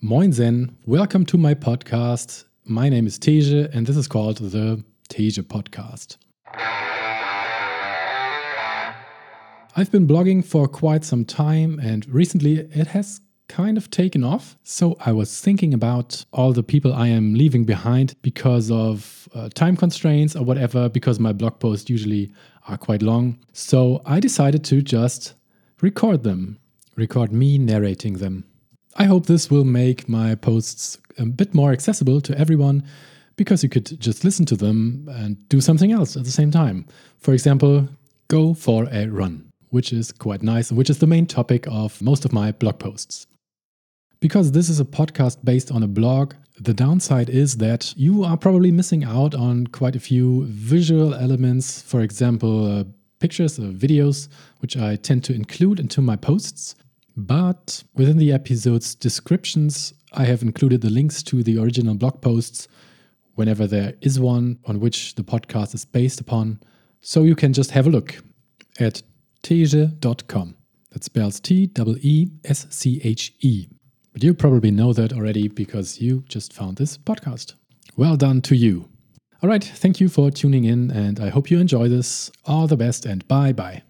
Moinsen, welcome to my podcast. My name is Teesche, and this is called the Teesche Podcast. I've been blogging for quite some time, and recently it has kind of taken off. So I was thinking about all the people I am leaving behind because of uh, time constraints or whatever, because my blog posts usually are quite long. So I decided to just record them, record me narrating them. I hope this will make my posts a bit more accessible to everyone because you could just listen to them and do something else at the same time. For example, go for a run, which is quite nice which is the main topic of most of my blog posts. Because this is a podcast based on a blog, the downside is that you are probably missing out on quite a few visual elements, for example, uh, pictures or videos, which I tend to include into my posts. But within the episode's descriptions, I have included the links to the original blog posts whenever there is one on which the podcast is based upon. So you can just have a look at teesche.com. That spells T E E S C H E. But you probably know that already because you just found this podcast. Well done to you. All right, thank you for tuning in, and I hope you enjoy this. All the best, and bye bye.